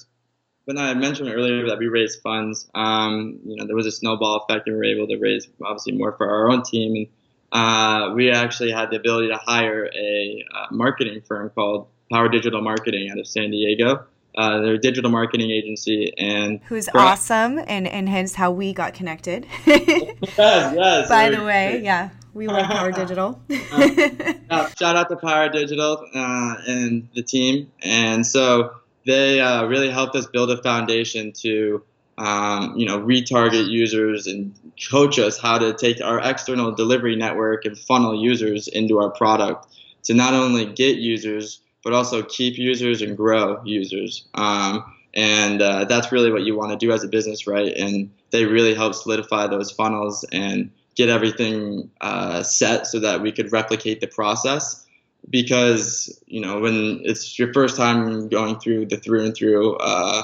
but I mentioned earlier that we raised funds. Um, you know, there was a snowball effect, and we were able to raise obviously more for our own team. And uh, we actually had the ability to hire a uh, marketing firm called Power Digital Marketing out of San Diego. Uh, they're a digital marketing agency, and who's awesome, and and hence how we got connected. yes, yes. By the way, great. yeah, we love Power Digital. Uh, shout out to Power Digital uh, and the team, and so they uh, really helped us build a foundation to um, you know retarget users and coach us how to take our external delivery network and funnel users into our product to not only get users but also keep users and grow users um, and uh, that's really what you want to do as a business right and they really help solidify those funnels and get everything uh, set so that we could replicate the process. Because you know when it's your first time going through the through and through, uh,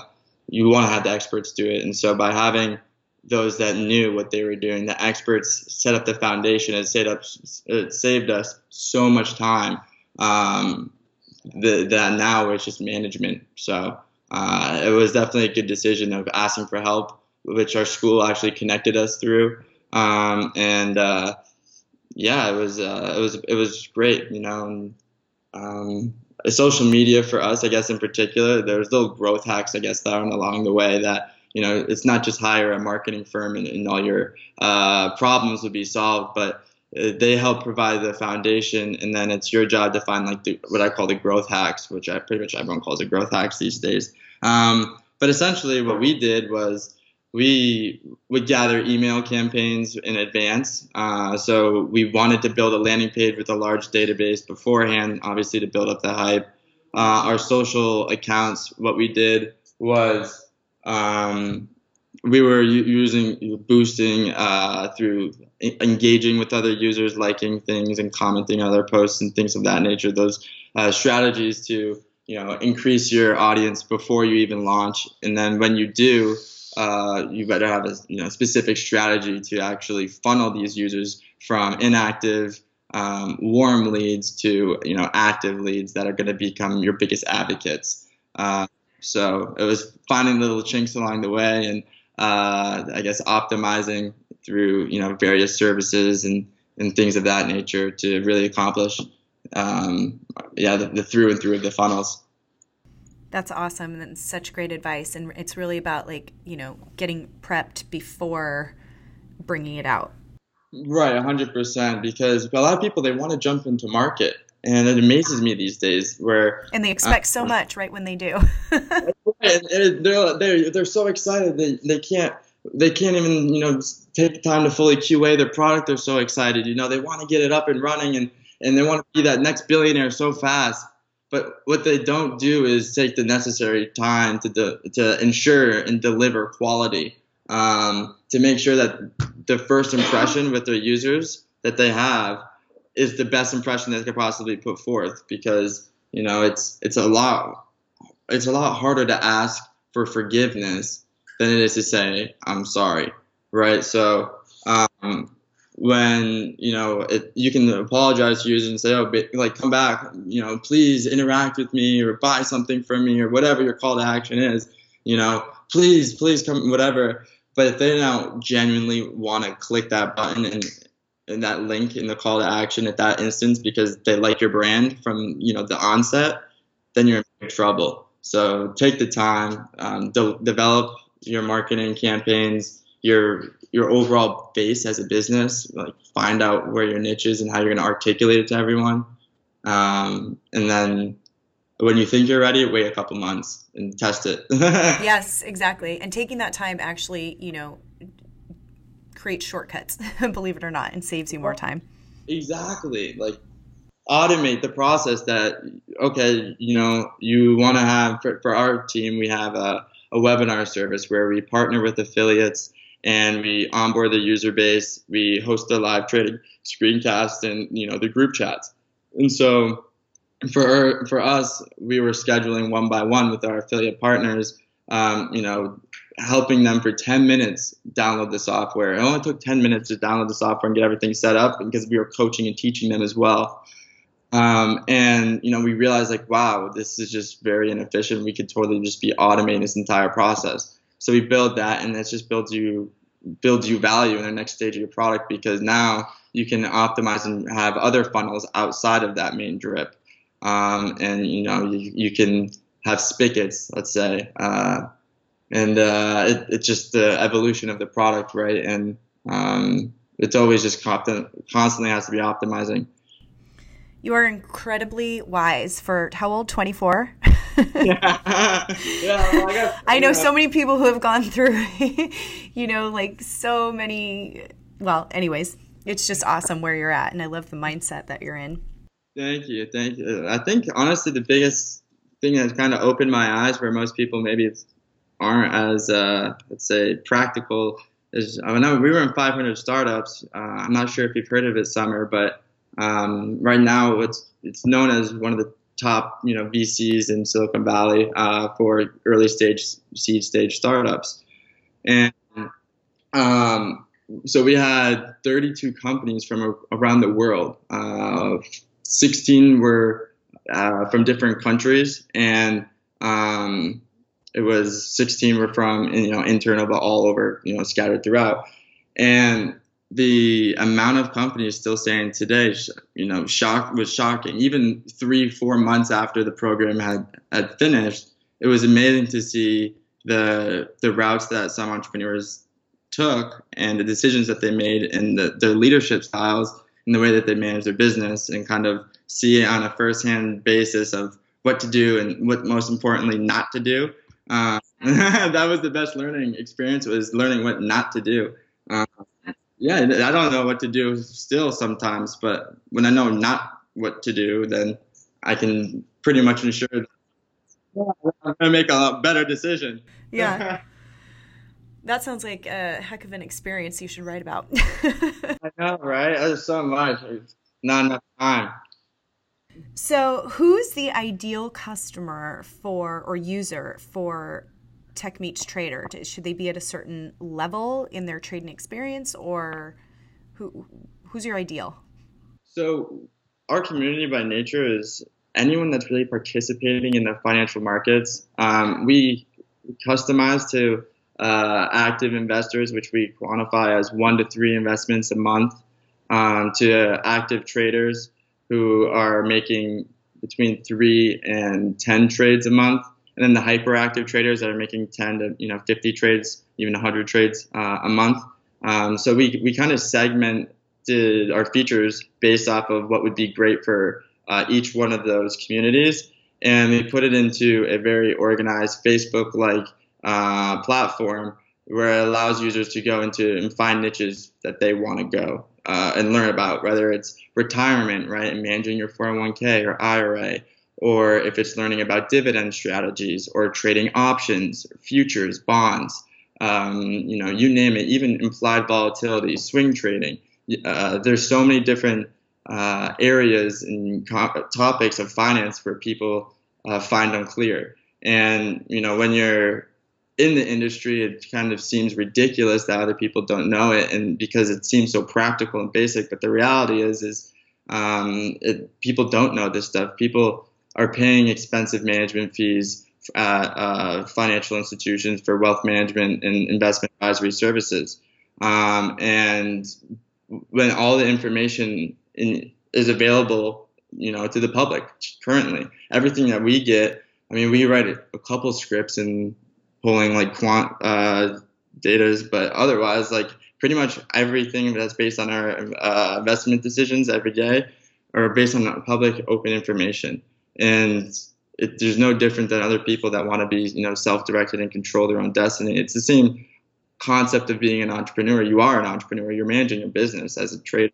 you want to have the experts do it. And so by having those that knew what they were doing, the experts set up the foundation. It saved up, it saved us so much time. Um, the, that now it's just management. So uh, it was definitely a good decision of asking for help, which our school actually connected us through. Um, and uh, yeah, it was uh, it was it was great, you know. And, um, social media for us, I guess in particular, there's little growth hacks, I guess, that along the way that you know it's not just hire a marketing firm and, and all your uh, problems would be solved, but they help provide the foundation, and then it's your job to find like the, what I call the growth hacks, which I pretty much everyone calls it growth hacks these days. Um, but essentially, what we did was we would gather email campaigns in advance. Uh, so we wanted to build a landing page with a large database beforehand, obviously to build up the hype. Uh, our social accounts, what we did was um, we were using boosting uh, through engaging with other users, liking things and commenting on their posts and things of that nature. Those uh, strategies to you know increase your audience before you even launch, and then when you do, uh, you better have a you know specific strategy to actually funnel these users from inactive. Um, warm leads to you know active leads that are going to become your biggest advocates. Uh, so it was finding little chinks along the way and uh, I guess optimizing through you know various services and and things of that nature to really accomplish um, yeah the, the through and through of the funnels. That's awesome. And such great advice. And it's really about like, you know, getting prepped before bringing it out. Right, 100%. Because a lot of people, they want to jump into market. And it amazes me these days where. And they expect uh, so much right when they do. and they're, they're, they're so excited they, they can't they can't even you know take time to fully QA their product. They're so excited. You know, they want to get it up and running and and they want to be that next billionaire so fast. But what they don't do is take the necessary time to de- to ensure and deliver quality. Um, to make sure that the first impression with their users that they have is the best impression they could possibly put forth because you know it's it's a lot it's a lot harder to ask for forgiveness than it is to say I'm sorry, right? So um, when you know it, you can apologize to users and say, "Oh, like come back, you know, please interact with me or buy something from me or whatever your call to action is." You know, please, please come, whatever. But if they don't genuinely want to click that button and and that link in the call to action at that instance because they like your brand from you know the onset, then you're in trouble. So take the time, um, de- develop your marketing campaigns, your your overall base as a business, like find out where your niche is and how you're going to articulate it to everyone. Um, and then when you think you're ready, wait a couple months and test it. yes, exactly. And taking that time actually, you know, creates shortcuts, believe it or not, and saves you more time. Exactly. Like automate the process that okay, you know, you want to have for, for our team, we have a, a webinar service where we partner with affiliates and we onboard the user base. We host the live trading screencast and you know the group chats. And so for for us, we were scheduling one by one with our affiliate partners. Um, you know, helping them for 10 minutes download the software. It only took 10 minutes to download the software and get everything set up because we were coaching and teaching them as well. Um, and you know, we realized like, wow, this is just very inefficient. We could totally just be automating this entire process. So we build that, and it just builds you builds you value in the next stage of your product because now you can optimize and have other funnels outside of that main drip. Um, and you know you, you can have spigots, let's say, uh, and uh, it, it's just the evolution of the product, right? And um, it's always just constant, constantly has to be optimizing. You are incredibly wise for how old? 24? yeah. yeah well, I, guess, I know so many people who have gone through, you know, like so many. Well, anyways, it's just awesome where you're at. And I love the mindset that you're in. Thank you. Thank you. I think, honestly, the biggest thing that's kind of opened my eyes where most people maybe aren't as, uh, let's say, practical is I know we were in 500 startups. Uh, I'm not sure if you've heard of it, Summer, but um, right now it's it's known as one of the top you know VCs in Silicon Valley uh, for early stage seed stage startups, and um, so we had 32 companies from around the world. Uh, 16 were uh, from different countries, and um, it was 16 were from you know internal, but all over you know scattered throughout. And the amount of companies still saying today, you know, shock was shocking. Even three, four months after the program had had finished, it was amazing to see the the routes that some entrepreneurs took and the decisions that they made and the, their leadership styles and the way that they manage their business and kind of see it on a firsthand basis of what to do and what most importantly not to do. Uh, that was the best learning experience was learning what not to do. Uh, yeah, I don't know what to do still sometimes, but when I know not what to do, then I can pretty much ensure that I'm going to make a better decision. Yeah. that sounds like a heck of an experience you should write about. I know, right? There's so much. not enough time. So, who's the ideal customer for or user for Tech Meets Trader? Should they be at a certain level in their trading experience, or who who's your ideal? So, our community by nature is anyone that's really participating in the financial markets. Um, we customize to uh, active investors, which we quantify as one to three investments a month, um, to active traders who are making between three and 10 trades a month. And then the hyperactive traders that are making 10 to you know 50 trades, even 100 trades uh, a month. Um, so we, we kind of segmented our features based off of what would be great for uh, each one of those communities. And we put it into a very organized Facebook like uh, platform where it allows users to go into and find niches that they want to go uh, and learn about, whether it's retirement, right, and managing your 401k or IRA, or if it's learning about dividend strategies or trading options, futures, bonds, um, you know, you name it, even implied volatility, swing trading. Uh, there's so many different uh, areas and topics of finance where people uh, find unclear. And you know, when you're in the industry, it kind of seems ridiculous that other people don't know it, and because it seems so practical and basic. But the reality is, is um, it, people don't know this stuff. People are paying expensive management fees at uh, financial institutions for wealth management and investment advisory services, um, and when all the information in, is available, you know, to the public currently, everything that we get. I mean, we write a couple scripts and pulling like quant uh, data, but otherwise, like pretty much everything that's based on our uh, investment decisions every day are based on public open information. And it, there's no different than other people that want to be, you know, self-directed and control their own destiny. It's the same concept of being an entrepreneur. You are an entrepreneur. You're managing your business as a trader.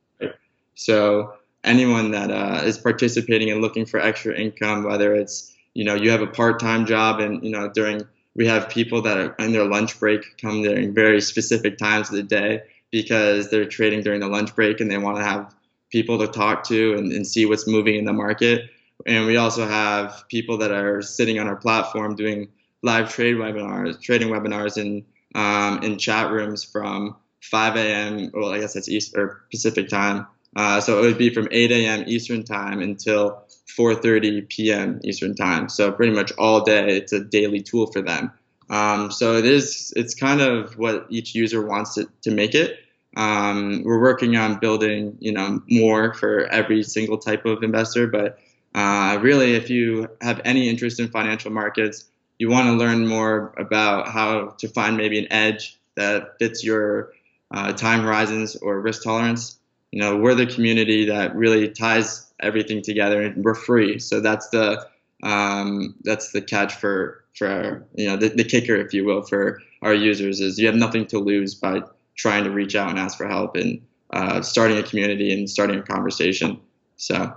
So anyone that uh, is participating and looking for extra income, whether it's you know you have a part-time job and you know during we have people that are in their lunch break come during very specific times of the day because they're trading during the lunch break and they want to have people to talk to and, and see what's moving in the market. And we also have people that are sitting on our platform doing live trade webinars, trading webinars in um, in chat rooms from 5 a.m. Well, I guess that's East or Pacific time. Uh, so it would be from 8 a.m. Eastern time until 4:30 p.m. Eastern time. So pretty much all day, it's a daily tool for them. Um, so it is. It's kind of what each user wants to, to make it. Um, we're working on building, you know, more for every single type of investor. But uh, really, if you have any interest in financial markets, you want to learn more about how to find maybe an edge that fits your uh, time horizons or risk tolerance. You know, we're the community that really ties everything together, and we're free. So that's the um, that's the catch for for you know the, the kicker, if you will, for our users is you have nothing to lose by trying to reach out and ask for help and uh, starting a community and starting a conversation. So.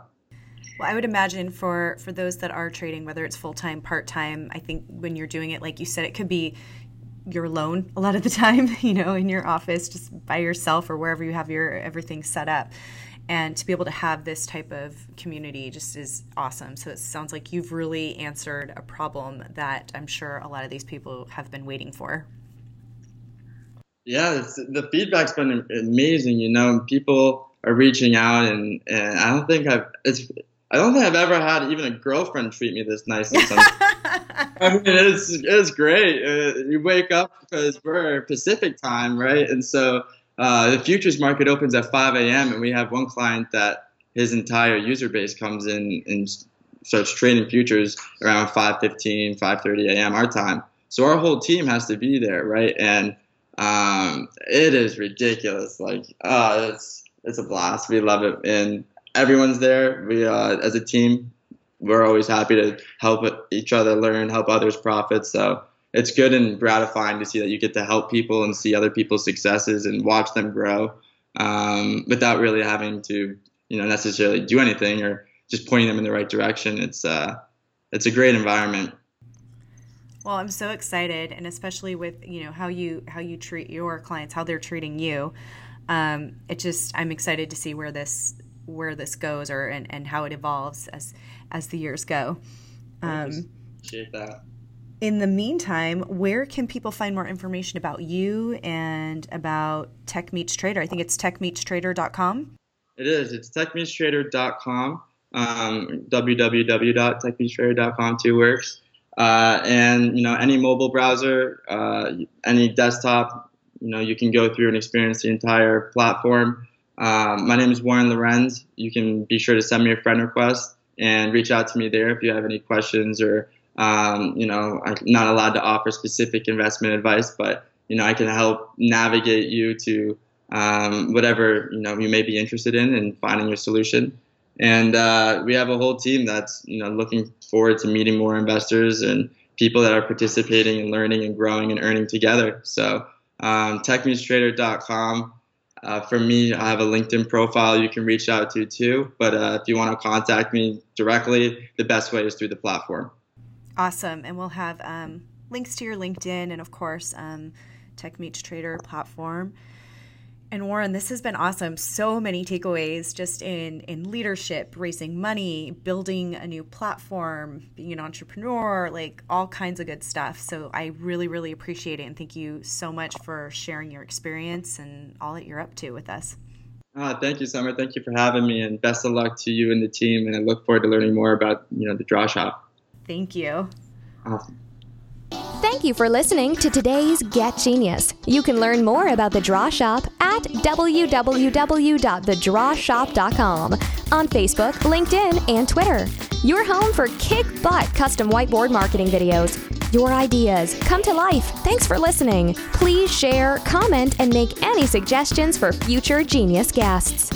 Well, I would imagine for for those that are trading, whether it's full time, part time, I think when you're doing it, like you said, it could be you're alone a lot of the time, you know, in your office just by yourself or wherever you have your everything set up. And to be able to have this type of community just is awesome. So it sounds like you've really answered a problem that I'm sure a lot of these people have been waiting for. Yeah, the feedback's been amazing. You know, people are reaching out, and, and I don't think I've it's I don't think I've ever had even a girlfriend treat me this nicely. I mean, it's it's great. Uh, you wake up because we're Pacific time, right? And so uh, the futures market opens at 5 a.m. and we have one client that his entire user base comes in and starts trading futures around 5:15, 5:30 a.m. our time. So our whole team has to be there, right? And um, it is ridiculous. Like, uh, it's it's a blast. We love it, and everyone's there. We uh, as a team, we're always happy to help each other learn, help others profit. So it's good and gratifying to see that you get to help people and see other people's successes and watch them grow um, without really having to, you know, necessarily do anything or just pointing them in the right direction. It's uh, it's a great environment. Well, I'm so excited, and especially with you know how you how you treat your clients, how they're treating you. Um, it just I'm excited to see where this where this goes or and, and how it evolves as as the years go. Um, appreciate that. In the meantime, where can people find more information about you and about Tech Meets Trader? I think it's techmeetstrader.com. It is. It's techmeetstrader.com. Um, www.techmeetstrader.com too works. Uh, and you know any mobile browser, uh, any desktop, you know you can go through and experience the entire platform. Um, my name is Warren Lorenz. You can be sure to send me a friend request and reach out to me there if you have any questions or, um, you know, I'm not allowed to offer specific investment advice, but, you know, I can help navigate you to um, whatever, you know, you may be interested in and finding your solution. And uh, we have a whole team that's, you know, looking forward to meeting more investors and people that are participating and learning and growing and earning together. So um, uh, for me, I have a LinkedIn profile you can reach out to too. But uh, if you want to contact me directly, the best way is through the platform. Awesome. And we'll have um, links to your LinkedIn and, of course, um, Tech Meets Trader platform. And Warren, this has been awesome. So many takeaways just in in leadership, raising money, building a new platform, being an entrepreneur, like all kinds of good stuff. So I really really appreciate it and thank you so much for sharing your experience and all that you're up to with us. Uh, thank you, Summer. Thank you for having me, and best of luck to you and the team. And I look forward to learning more about you know the Draw Shop. Thank you. Awesome. Thank you for listening to today's Get Genius. You can learn more about the Draw Shop at www.thedrawshop.com on Facebook, LinkedIn, and Twitter. Your home for kick butt custom whiteboard marketing videos. Your ideas come to life. Thanks for listening. Please share, comment, and make any suggestions for future genius guests.